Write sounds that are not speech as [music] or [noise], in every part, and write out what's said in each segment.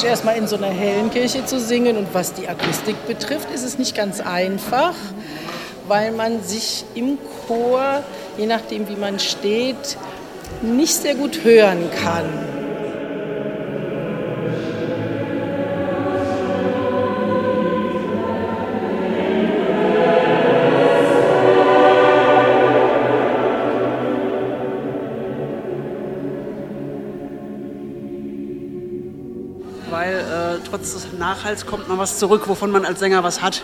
fantastisch, erstmal in so einer hellen Kirche zu singen. Und was die Akustik betrifft, ist es nicht ganz einfach, weil man sich im Chor, je nachdem wie man steht, nicht sehr gut hören kann. Nachhalts kommt mal was zurück, wovon man als Sänger was hat.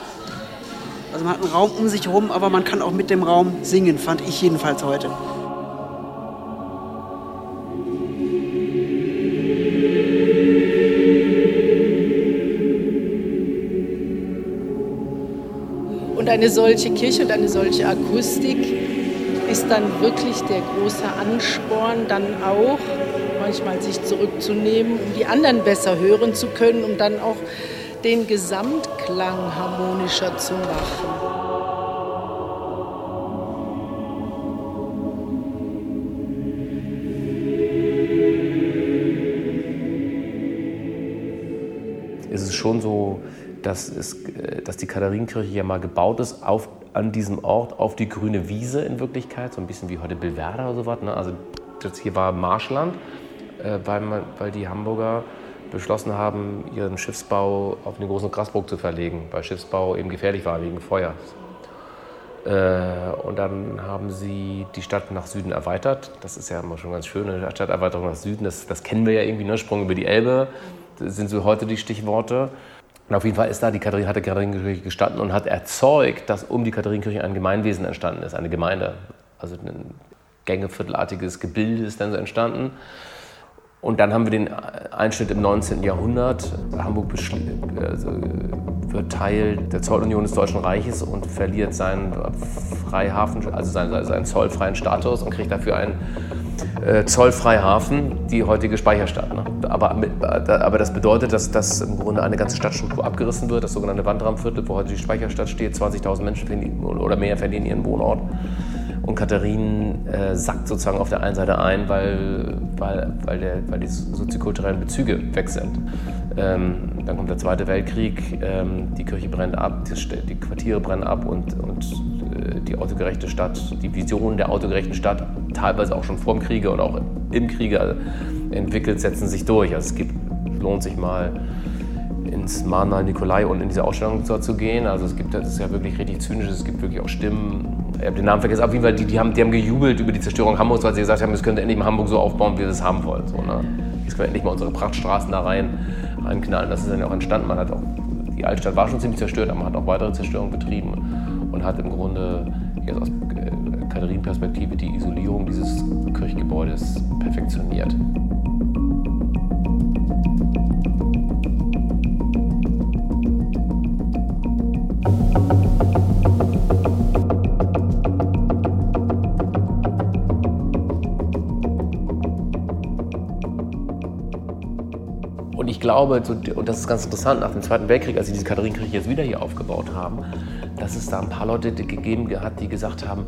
Also man hat einen Raum um sich herum, aber man kann auch mit dem Raum singen, fand ich jedenfalls heute. Und eine solche Kirche und eine solche Akustik ist dann wirklich der große Ansporn, dann auch manchmal sich zurückzunehmen, um die anderen besser hören zu können, um dann auch den Gesamtklang harmonischer zu machen. Es ist schon so, dass, es, äh, dass die Katharinenkirche ja mal gebaut ist auf, an diesem Ort auf die grüne Wiese in Wirklichkeit, so ein bisschen wie heute Bilverda oder sowas. Ne? Also das hier war Marschland äh, weil, weil die Hamburger beschlossen haben, ihren Schiffsbau auf den großen Grasburg zu verlegen, weil Schiffsbau eben gefährlich war wegen Feuers. Äh, und dann haben sie die Stadt nach Süden erweitert. Das ist ja immer schon ganz schön, eine Stadterweiterung nach Süden. Das, das kennen wir ja irgendwie, ne? Sprung über die Elbe, das sind so heute die Stichworte. Und auf jeden Fall ist da die Katharin, hat die Katharinenkirche gestanden und hat erzeugt, dass um die Katharinenkirche ein Gemeinwesen entstanden ist, eine Gemeinde. Also ein gängeviertelartiges Gebilde ist dann so entstanden. Und dann haben wir den Einschnitt im 19. Jahrhundert. Hamburg also wird Teil der Zollunion des Deutschen Reiches und verliert seinen Freihafen, also seinen, seinen zollfreien Status und kriegt dafür einen äh, Zollfreihafen, die heutige Speicherstadt. Ne? Aber, aber das bedeutet, dass, dass im Grunde eine ganze Stadtstruktur abgerissen wird, das sogenannte Wandraumviertel, wo heute die Speicherstadt steht. 20.000 Menschen oder mehr verlieren ihren Wohnort. Und Katharin äh, sackt sozusagen auf der einen Seite ein, weil, weil, weil, der, weil die soziokulturellen Bezüge weg sind. Ähm, dann kommt der Zweite Weltkrieg, ähm, die Kirche brennt ab, die, die Quartiere brennen ab und, und äh, die autogerechte Stadt, die Vision der autogerechten Stadt, teilweise auch schon vor dem Kriege und auch im Kriege entwickelt, setzen sich durch. Also es gibt, lohnt sich mal ins Mahnmal Nikolai und in diese Ausstellung zu gehen. Also es gibt, das ist ja wirklich richtig zynisch, es gibt wirklich auch Stimmen, ich habe den Namen vergessen, auf jeden Fall, die, die, haben, die haben gejubelt über die Zerstörung Hamburgs, weil sie gesagt haben, es könnte endlich mal Hamburg so aufbauen, wie wir es haben wollen. So, ne? Jetzt können wir endlich mal unsere Prachtstraßen da rein reinknallen. Das ist dann ja auch entstanden. Man hat auch, die Altstadt war schon ziemlich zerstört, aber man hat auch weitere Zerstörungen betrieben und hat im Grunde jetzt aus äh, Katharin-Perspektive die Isolierung dieses Kirchgebäudes perfektioniert. Glaube, und das ist ganz interessant, nach dem Zweiten Weltkrieg, als sie diese Katharinenkirche jetzt wieder hier aufgebaut haben, dass es da ein paar Leute gegeben hat, die gesagt haben,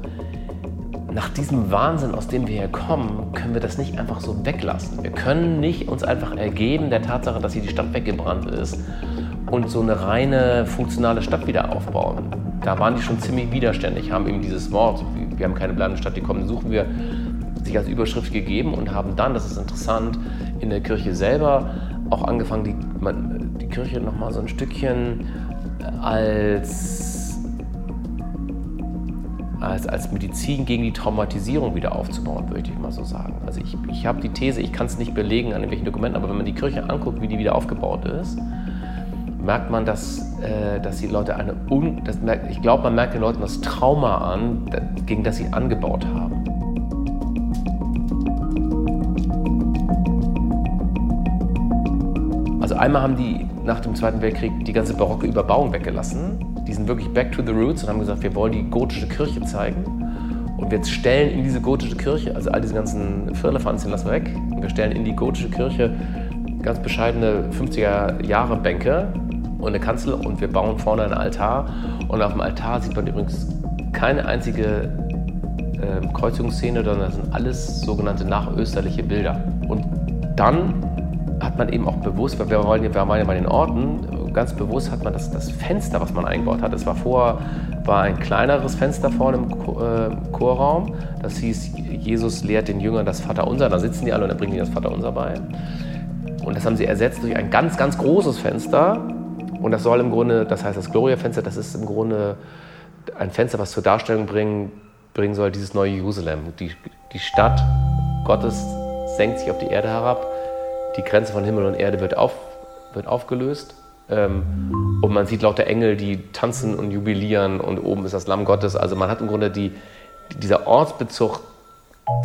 nach diesem Wahnsinn, aus dem wir hier kommen, können wir das nicht einfach so weglassen. Wir können nicht uns einfach ergeben der Tatsache, dass hier die Stadt weggebrannt ist und so eine reine funktionale Stadt wieder aufbauen. Da waren die schon ziemlich widerständig, haben eben dieses Wort, wir haben keine bleibende Stadt, die kommen, suchen wir, sich als Überschrift gegeben und haben dann, das ist interessant, in der Kirche selber auch angefangen, die, die Kirche noch mal so ein Stückchen als, als, als Medizin gegen die Traumatisierung wieder aufzubauen, würde ich mal so sagen. Also ich, ich habe die These, ich kann es nicht belegen an irgendwelchen Dokumenten, aber wenn man die Kirche anguckt, wie die wieder aufgebaut ist, merkt man, dass, äh, dass die Leute eine, Un das merkt, ich glaube, man merkt den Leuten das Trauma an, gegen das sie angebaut haben. Einmal haben die nach dem Zweiten Weltkrieg die ganze barocke Überbauung weggelassen. Die sind wirklich back to the roots und haben gesagt, wir wollen die gotische Kirche zeigen. Und wir stellen in diese gotische Kirche, also all diese ganzen Firlefanzchen lassen wir weg, und wir stellen in die gotische Kirche ganz bescheidene 50er Jahre Bänke und eine Kanzel und wir bauen vorne einen Altar. Und auf dem Altar sieht man übrigens keine einzige äh, Kreuzungsszene, sondern das sind alles sogenannte nachösterliche Bilder. Und dann hat man eben auch bewusst, weil wir waren ja bei den Orten, ganz bewusst hat man das, das Fenster, was man eingebaut hat. Es war vorher war ein kleineres Fenster vorne im äh, Chorraum. Das hieß, Jesus lehrt den Jüngern das Vaterunser. Da sitzen die alle und dann bringen die das Vaterunser bei. Und das haben sie ersetzt durch ein ganz, ganz großes Fenster. Und das soll im Grunde, das heißt das Gloria-Fenster, das ist im Grunde ein Fenster, was zur Darstellung bringen, bringen soll, dieses neue Jerusalem. Die, die Stadt Gottes senkt sich auf die Erde herab die Grenze von Himmel und Erde wird, auf, wird aufgelöst. Ähm, und man sieht lauter Engel, die tanzen und jubilieren und oben ist das Lamm Gottes. Also man hat im Grunde die, dieser Ortsbezug,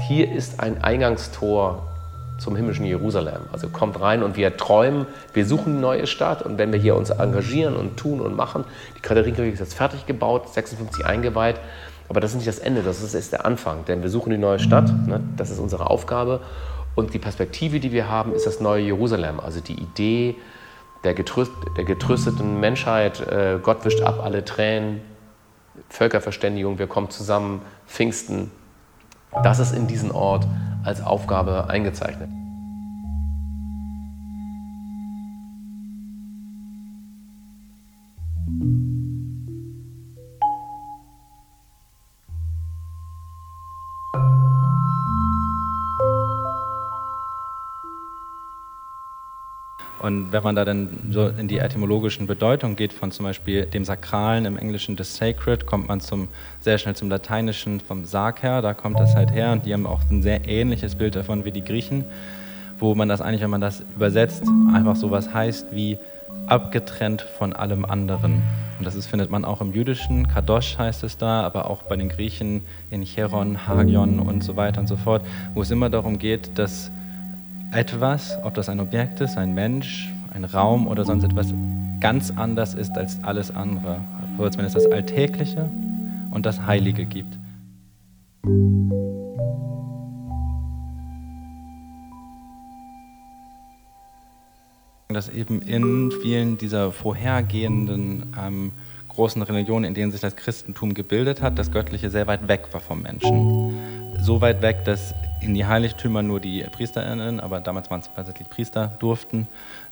hier ist ein Eingangstor zum himmlischen Jerusalem. Also kommt rein und wir träumen, wir suchen eine neue Stadt und wenn wir hier uns engagieren und tun und machen, die Katharinenkirche ist jetzt fertig gebaut, 56 eingeweiht, aber das ist nicht das Ende, das ist, der Anfang, denn wir suchen die neue Stadt, ne? das ist unsere Aufgabe und die Perspektive, die wir haben, ist das neue Jerusalem. Also die Idee der, getröst, der getrösteten Menschheit, äh, Gott wischt ab alle Tränen, Völkerverständigung, wir kommen zusammen, Pfingsten. Das ist in diesen Ort als Aufgabe eingezeichnet. Und wenn man da dann so in die etymologischen Bedeutungen geht, von zum Beispiel dem Sakralen im Englischen des Sacred, kommt man zum, sehr schnell zum Lateinischen vom Sarg her, da kommt das halt her. Und die haben auch ein sehr ähnliches Bild davon wie die Griechen, wo man das eigentlich, wenn man das übersetzt, einfach so was heißt wie abgetrennt von allem anderen. Und das ist, findet man auch im Jüdischen, Kadosh heißt es da, aber auch bei den Griechen in Cheron, Hagion und so weiter und so fort, wo es immer darum geht, dass etwas, ob das ein Objekt ist, ein Mensch, ein Raum oder sonst etwas, ganz anders ist als alles andere. Wenn es das Alltägliche und das Heilige gibt. Dass eben in vielen dieser vorhergehenden ähm, großen Religionen, in denen sich das Christentum gebildet hat, das Göttliche sehr weit weg war vom Menschen. So weit weg, dass in die Heiligtümer nur die PriesterInnen, aber damals waren es tatsächlich Priester, durften,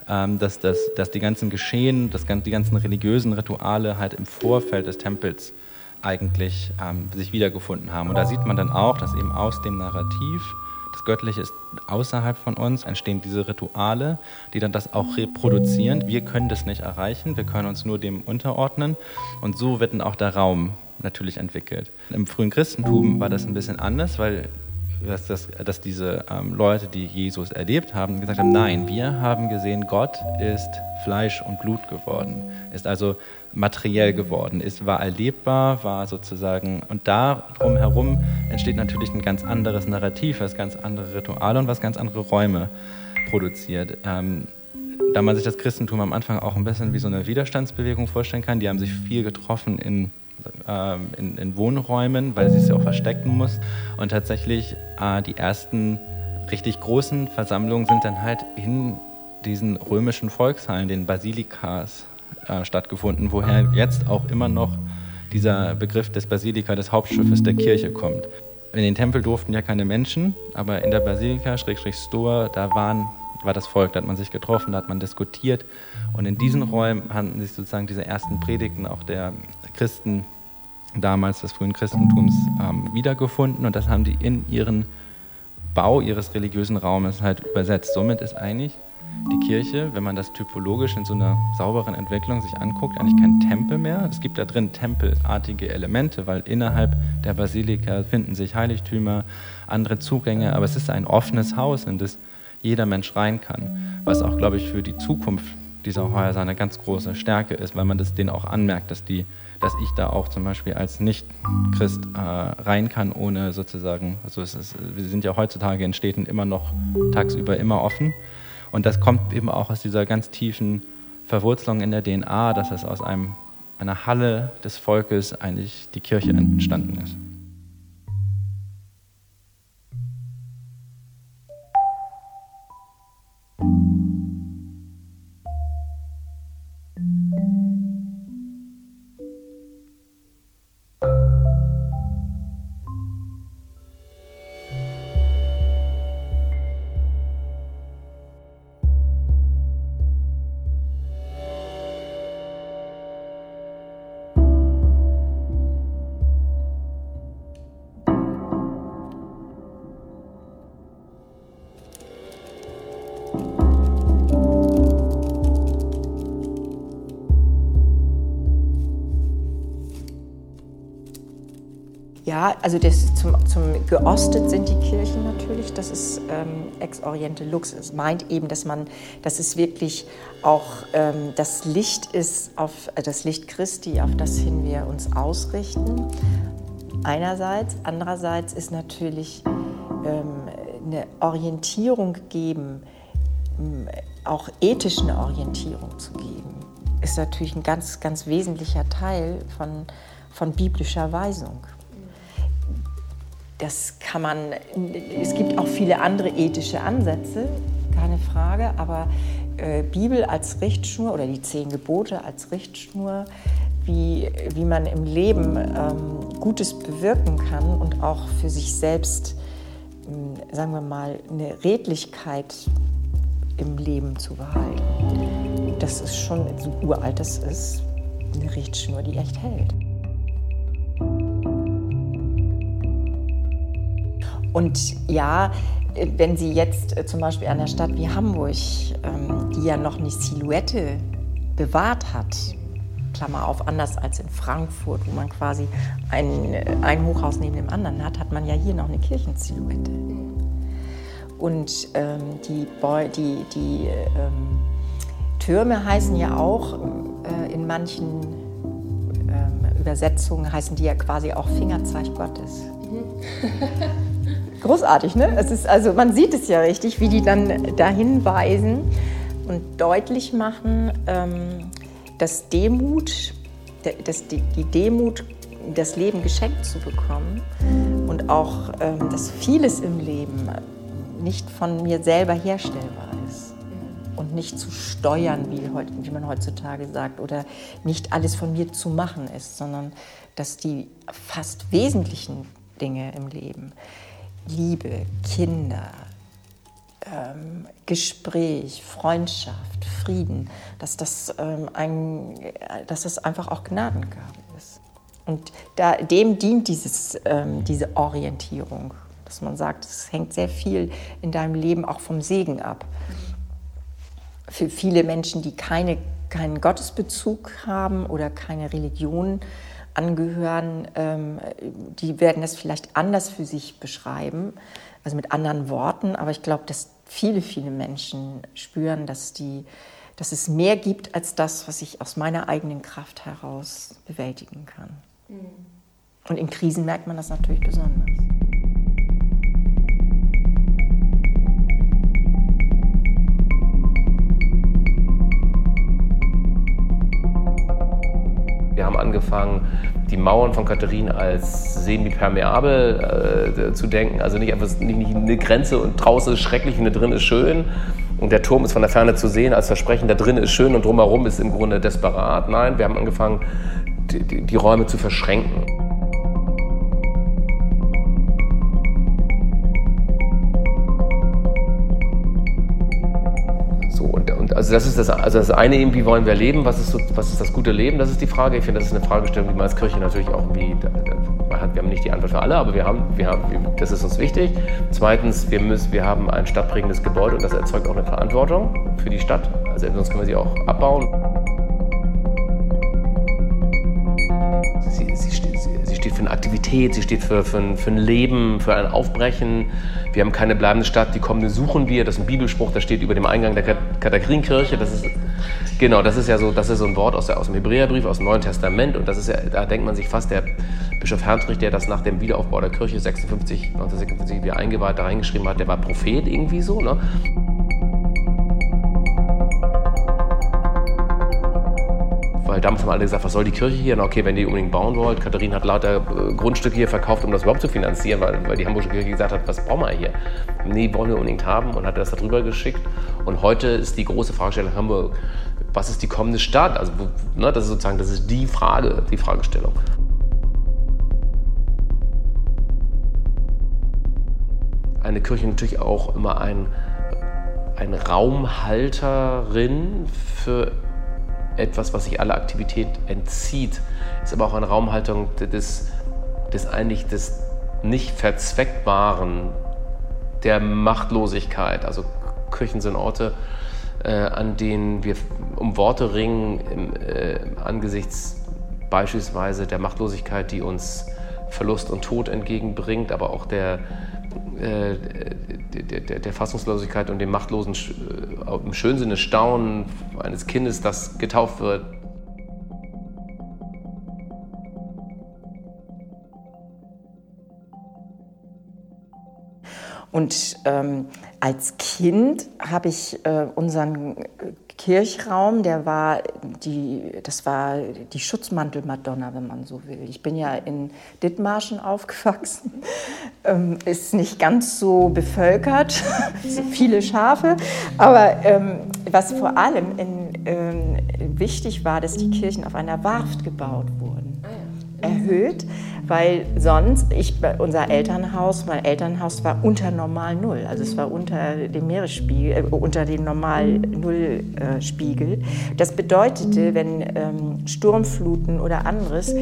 ähm, dass, dass, dass die ganzen Geschehen, das, die ganzen religiösen Rituale halt im Vorfeld des Tempels eigentlich ähm, sich wiedergefunden haben. Und da sieht man dann auch, dass eben aus dem Narrativ, das Göttliche ist außerhalb von uns, entstehen diese Rituale, die dann das auch reproduzieren. Wir können das nicht erreichen, wir können uns nur dem unterordnen. Und so wird dann auch der Raum natürlich entwickelt. Im frühen Christentum war das ein bisschen anders, weil dass, dass, dass diese ähm, Leute, die Jesus erlebt haben, gesagt haben, nein, wir haben gesehen, Gott ist Fleisch und Blut geworden, ist also materiell geworden, ist, war erlebbar, war sozusagen, und darum herum entsteht natürlich ein ganz anderes Narrativ, was ganz andere Rituale und was ganz andere Räume produziert. Ähm, da man sich das Christentum am Anfang auch ein bisschen wie so eine Widerstandsbewegung vorstellen kann, die haben sich viel getroffen in in, in, Wohnräumen, weil sie es ja auch verstecken muss. Und tatsächlich äh, die ersten richtig großen Versammlungen sind dann halt in diesen römischen Volkshallen, den Basilikas, äh, stattgefunden, woher jetzt auch immer noch dieser Begriff des Basilika, des Hauptschiffes der Kirche kommt. In den Tempel durften ja keine Menschen, aber in der Basilika, Schrägstrich Stoa, da waren, war das Volk, da hat man sich getroffen, da hat man diskutiert. Und in diesen Räumen hatten sich sozusagen diese ersten Predigten auch der Christen damals des frühen Christentums ähm, wiedergefunden und das haben die in ihren Bau ihres religiösen Raumes halt übersetzt. Somit ist eigentlich die Kirche, wenn man das typologisch in so einer sauberen Entwicklung sich anguckt, eigentlich kein Tempel mehr. Es gibt da drin tempelartige Elemente, weil innerhalb der Basilika finden sich Heiligtümer, andere Zugänge, aber es ist ein offenes Haus, in das jeder Mensch rein kann, was auch, glaube ich, für die Zukunft dieser Häuser eine ganz große Stärke ist, weil man das denen auch anmerkt, dass die dass ich da auch zum Beispiel als Nicht-Christ äh, rein kann, ohne sozusagen, also es ist, wir sind ja heutzutage in Städten immer noch tagsüber immer offen. Und das kommt eben auch aus dieser ganz tiefen Verwurzelung in der DNA, dass es aus einem, einer Halle des Volkes eigentlich die Kirche entstanden ist. Ja, also das zum, zum geostet sind die Kirchen natürlich. Das ist ähm, ex oriente lux. Es meint eben, dass man, dass es wirklich auch ähm, das Licht ist, auf äh, das Licht Christi, auf das hin wir uns ausrichten. Einerseits, andererseits ist natürlich ähm, eine Orientierung geben, auch ethisch eine Orientierung zu geben, ist natürlich ein ganz, ganz wesentlicher Teil von, von biblischer Weisung. Das kann man, es gibt auch viele andere ethische Ansätze, keine Frage, aber äh, Bibel als Richtschnur oder die zehn Gebote als Richtschnur, wie, wie man im Leben ähm, Gutes bewirken kann und auch für sich selbst, äh, sagen wir mal, eine Redlichkeit im Leben zu behalten. Das ist schon so uralt, das ist eine Richtschnur, die echt hält. Und ja, wenn Sie jetzt äh, zum Beispiel an der Stadt wie Hamburg, ähm, die ja noch eine Silhouette bewahrt hat, Klammer auf, anders als in Frankfurt, wo man quasi ein, äh, ein Hochhaus neben dem anderen hat, hat man ja hier noch eine Kirchensilhouette. Und ähm, die, Boy, die, die ähm, Türme heißen ja auch äh, in manchen ähm, Übersetzungen heißen die ja quasi auch Fingerzeig Gottes. [laughs] Großartig, ne? Es ist, also man sieht es ja richtig, wie die dann dahin weisen und deutlich machen, ähm, dass Demut, dass die, die Demut, das Leben geschenkt zu bekommen und auch, ähm, dass vieles im Leben nicht von mir selber herstellbar ist und nicht zu steuern, wie, wie man heutzutage sagt, oder nicht alles von mir zu machen ist, sondern dass die fast wesentlichen Dinge im Leben, Liebe, Kinder, ähm, Gespräch, Freundschaft, Frieden, dass das, ähm, ein, dass das einfach auch Gnadengabe ist. Und da, dem dient dieses, ähm, diese Orientierung dass man sagt, es hängt sehr viel in deinem Leben auch vom Segen ab. Für viele Menschen, die keine, keinen Gottesbezug haben oder keine Religion angehören, ähm, die werden das vielleicht anders für sich beschreiben, also mit anderen Worten. Aber ich glaube, dass viele, viele Menschen spüren, dass, die, dass es mehr gibt als das, was ich aus meiner eigenen Kraft heraus bewältigen kann. Mhm. Und in Krisen merkt man das natürlich besonders. Wir haben angefangen, die Mauern von Katharin als semi-permeabel äh, zu denken. Also nicht einfach nicht, nicht eine Grenze und draußen ist schrecklich und da drin ist schön. Und der Turm ist von der Ferne zu sehen als Versprechen, da drin ist schön und drumherum ist im Grunde desperat. Nein, wir haben angefangen, die, die, die Räume zu verschränken. Also das ist das, also das eine eben, wie wollen wir leben, was ist, so, was ist das gute Leben, das ist die Frage. Ich finde, das ist eine Fragestellung, die man als Kirche natürlich auch irgendwie, wir haben nicht die Antwort für alle, aber wir haben, wir haben, das ist uns wichtig. Zweitens, wir, müssen, wir haben ein stadtprägendes Gebäude und das erzeugt auch eine Verantwortung für die Stadt, also sonst können wir sie auch abbauen. Für eine Aktivität, sie steht für, für, ein, für ein Leben, für ein Aufbrechen. Wir haben keine bleibende Stadt, die kommende suchen wir. Das ist ein Bibelspruch, der steht über dem Eingang der Katharinenkirche. Das ist, genau, das ist ja so, das ist so ein Wort aus, der, aus dem Hebräerbrief, aus dem Neuen Testament. Und das ist ja, da denkt man sich fast, der Bischof Hertrich, der das nach dem Wiederaufbau der Kirche 56, 1956 wieder eingeweiht da reingeschrieben hat, der war Prophet irgendwie so. Ne? Damals haben alle gesagt, was soll die Kirche hier? Na okay, wenn die unbedingt bauen wollt. Katharin hat lauter äh, Grundstücke hier verkauft, um das überhaupt zu finanzieren, weil, weil die Hamburgische Kirche gesagt hat, was brauchen wir hier? Nee, wollen wir unbedingt haben und hat das darüber geschickt. Und heute ist die große Fragestellung Hamburg, was ist die kommende Stadt? Also, ne, das ist sozusagen, das ist die Frage, die Fragestellung. Eine Kirche natürlich auch immer ein, ein Raumhalterin für etwas, was sich aller Aktivität entzieht, ist aber auch eine Raumhaltung des, des eigentlich des nicht verzweckbaren, der Machtlosigkeit. Also Kirchen sind Orte, äh, an denen wir um Worte ringen im, äh, angesichts beispielsweise der Machtlosigkeit, die uns Verlust und Tod entgegenbringt, aber auch der, äh, der, der, der, Fassungslosigkeit und dem machtlosen, äh, im schönen Sinne Staunen eines Kindes, das getauft wird. Und ähm, als Kind habe ich äh, unseren Kirchraum, der war die, das war die Schutzmantel-Madonna, wenn man so will. Ich bin ja in Dithmarschen aufgewachsen, ähm, ist nicht ganz so bevölkert, [laughs] viele Schafe, aber ähm, was vor allem in, ähm, wichtig war, dass die Kirchen auf einer Warft gebaut wurden, ah erhöht weil sonst, ich, unser Elternhaus, mein Elternhaus war unter normal Null, also es war unter dem Meeresspiegel, äh, unter dem normal Nullspiegel. Äh, das bedeutete, wenn ähm, Sturmfluten oder anderes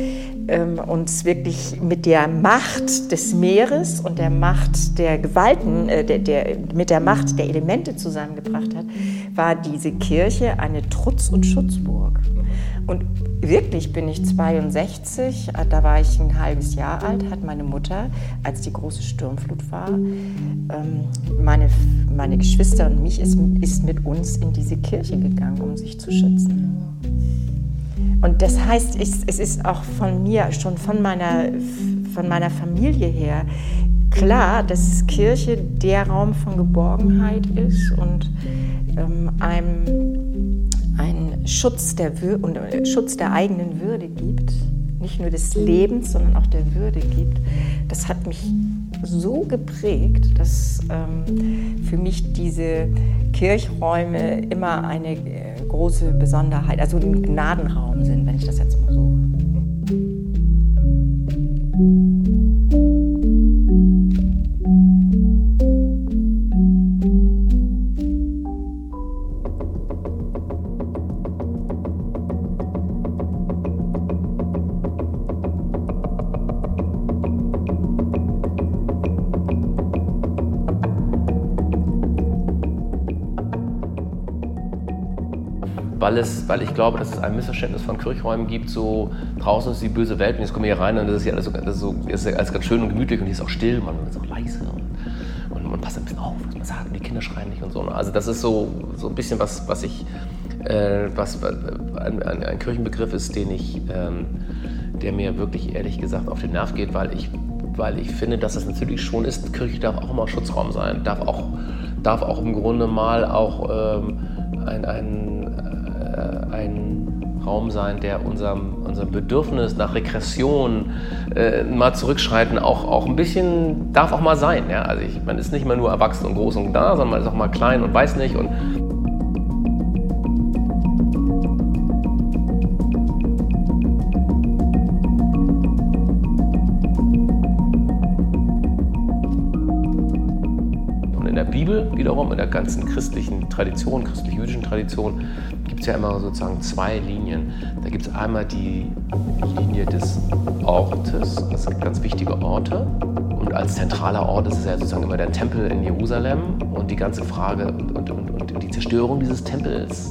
ähm, uns wirklich mit der Macht des Meeres und der Macht der Gewalten, äh, der, der, mit der Macht der Elemente zusammengebracht hat, war diese Kirche eine Trutz- und Schutzburg. Und wirklich bin ich 62, äh, da war ich ein halbes Jahr alt, hat meine Mutter, als die große Sturmflut war, ähm, meine, meine Geschwister und mich ist, ist mit uns in diese Kirche gegangen, um sich zu schützen. Und das heißt, es ist auch von mir, schon von meiner, von meiner Familie her, klar, dass Kirche der Raum von Geborgenheit ist und ähm, einem einen Schutz der, und äh, Schutz der eigenen Würde gibt, nicht nur des Lebens, sondern auch der Würde gibt, das hat mich so geprägt, dass ähm, für mich diese Kirchräume immer eine äh, große Besonderheit, also ein Gnadenraum sind, wenn ich das jetzt mal so weil, es, weil ich glaube, dass es ein Missverständnis von Kirchräumen gibt, so draußen ist die böse Welt und jetzt kommen wir hier rein und das ist ja alles, so, das ist so, das ist alles ganz schön und gemütlich und hier ist auch still, man ist auch leise und, und man passt ein bisschen auf, was man sagt und die Kinder schreien nicht und so. Also das ist so, so ein bisschen was, was ich, äh, was ein, ein, ein, Kirchenbegriff ist, den ich, ähm, der mir wirklich ehrlich gesagt auf den Nerv geht, weil ich, weil ich finde, dass es natürlich schon ist, Kirche darf auch mal Schutzraum sein, darf auch, darf auch im Grunde mal auch ähm, ein, äh, ein Raum sein, der unserem, unserem Bedürfnis nach Regression, äh, mal zurückschreiten, auch, auch ein bisschen, darf auch mal sein. Ja? Also ich, man ist nicht immer nur erwachsen und groß und da, sondern man ist auch mal klein und weiß nicht. Und wiederum, in der ganzen christlichen Tradition, christlich-jüdischen Tradition, gibt es ja immer sozusagen zwei Linien. Da gibt es einmal die Linie des Ortes, es gibt ganz wichtige Orte. Und als zentraler Ort ist es ja sozusagen immer der Tempel in Jerusalem und die ganze Frage und, und, und, und die Zerstörung dieses Tempels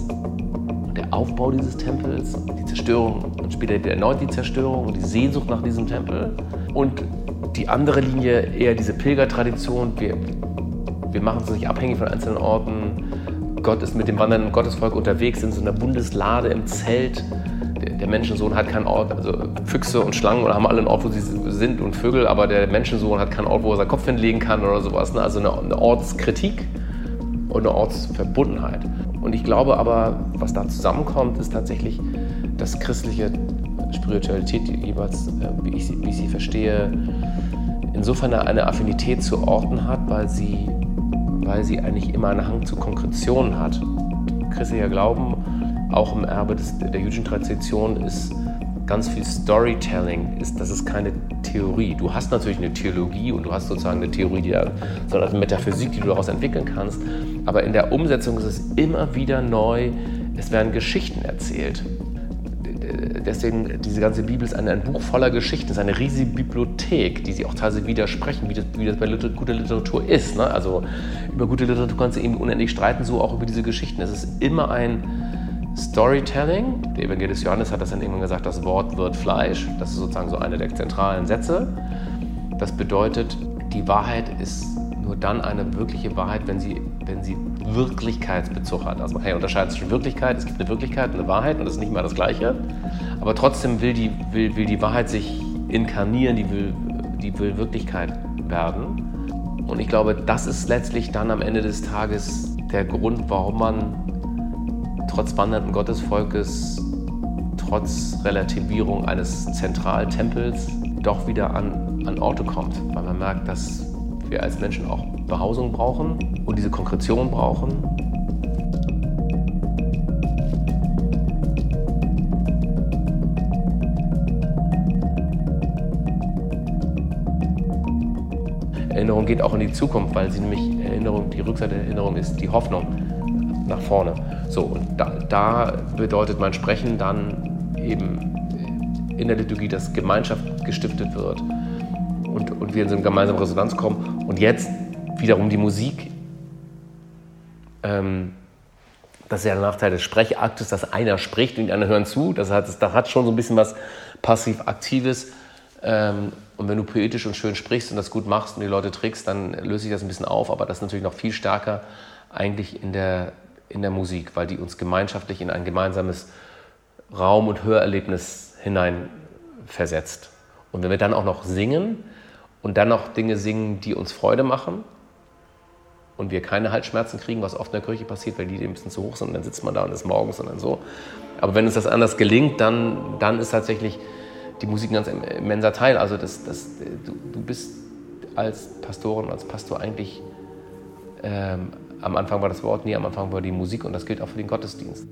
und der Aufbau dieses Tempels, die Zerstörung und später erneut die Zerstörung und die Sehnsucht nach diesem Tempel. Und die andere Linie eher diese Pilgertradition. Wir, wir machen es nicht abhängig von einzelnen Orten. Gott ist mit dem wandernden Gottesvolk unterwegs in so einer Bundeslade im Zelt. Der Menschensohn hat keinen Ort, also Füchse und Schlangen haben alle einen Ort, wo sie sind und Vögel, aber der Menschensohn hat keinen Ort, wo er seinen Kopf hinlegen kann oder sowas. Ne? Also eine, Ortskritik und eine Ortsverbundenheit. Und ich glaube aber, was da zusammenkommt, ist tatsächlich, dass christliche Spiritualität jeweils, äh, wie ich, wie ich sie verstehe, insofern eine Affinität zu Orten hat, weil sie weil sie eigentlich immer einen Hang zu Konkretion hat. Christlicher Glauben, auch im Erbe des, der jüdischen Tradition, ist ganz viel Storytelling. Ist, das ist keine Theorie. Du hast natürlich eine Theologie und du hast sozusagen eine Theorie, die, sondern eine Metaphysik, die du daraus entwickeln kannst. Aber in der Umsetzung ist es immer wieder neu. Es werden Geschichten erzählt deswegen, diese ganze Bibel ist ein, ein Buch voller Geschichten, es ist eine riesige Bibliothek, die sich auch teilweise widersprechen, wie das, wie das bei Liter guter Literatur ist. Ne? Also über gute Literatur kannst du eben unendlich streiten, so auch über diese Geschichten. Es ist immer ein Storytelling. Der Evangelist Johannes hat das dann irgendwann gesagt, das Wort wird Fleisch. Das ist sozusagen so einer der zentralen Sätze. Das bedeutet, die Wahrheit ist nur dann eine wirkliche Wahrheit, wenn sie, wenn sie Wirklichkeitsbezug hat. Also man kann ja zwischen Wirklichkeit, es gibt eine Wirklichkeit und eine Wahrheit und das ist nicht mal das Gleiche. Aber trotzdem will die, will, will die Wahrheit sich inkarnieren, die will, die will Wirklichkeit werden. Und ich glaube, das ist letztlich dann am Ende des Tages der Grund, warum man trotz wandernden Gottesvolkes, trotz Relativierung eines Zentraltempels doch wieder an, an Orte kommt, weil man merkt, dass wir als Menschen auch Behausung brauchen und diese Konkretion brauchen. Erinnerung geht auch in die Zukunft, weil sie nämlich Erinnerung, die Rückseite der Erinnerung ist die Hoffnung nach vorne. So, und da, da bedeutet mein Sprechen dann eben in der Liturgie, dass Gemeinschaft gestiftet wird und, und wir in so eine gemeinsame Resonanz kommen. Und jetzt wiederum die Musik. Ähm, das ist ja der Nachteil des Sprechaktes, dass einer spricht und die anderen hören zu. Das hat, das hat schon so ein bisschen was passiv-aktives. Ähm, und wenn du poetisch und schön sprichst und das gut machst und die Leute trägst, dann löse ich das ein bisschen auf. Aber das ist natürlich noch viel stärker eigentlich in der, in der Musik, weil die uns gemeinschaftlich in ein gemeinsames Raum- und Hörerlebnis hineinversetzt. Und wenn wir dann auch noch singen und dann noch Dinge singen, die uns Freude machen und wir keine Halsschmerzen kriegen, was oft in der Kirche passiert, weil die ein bisschen zu hoch sind und dann sitzt man da und ist morgens und dann so. Aber wenn uns das anders gelingt, dann, dann ist tatsächlich die Musik ein ganz immenser Teil. Also das, das, du, du bist als Pastorin, als Pastor eigentlich, ähm, am Anfang war das Wort, nie am Anfang war die Musik und das gilt auch für den Gottesdienst.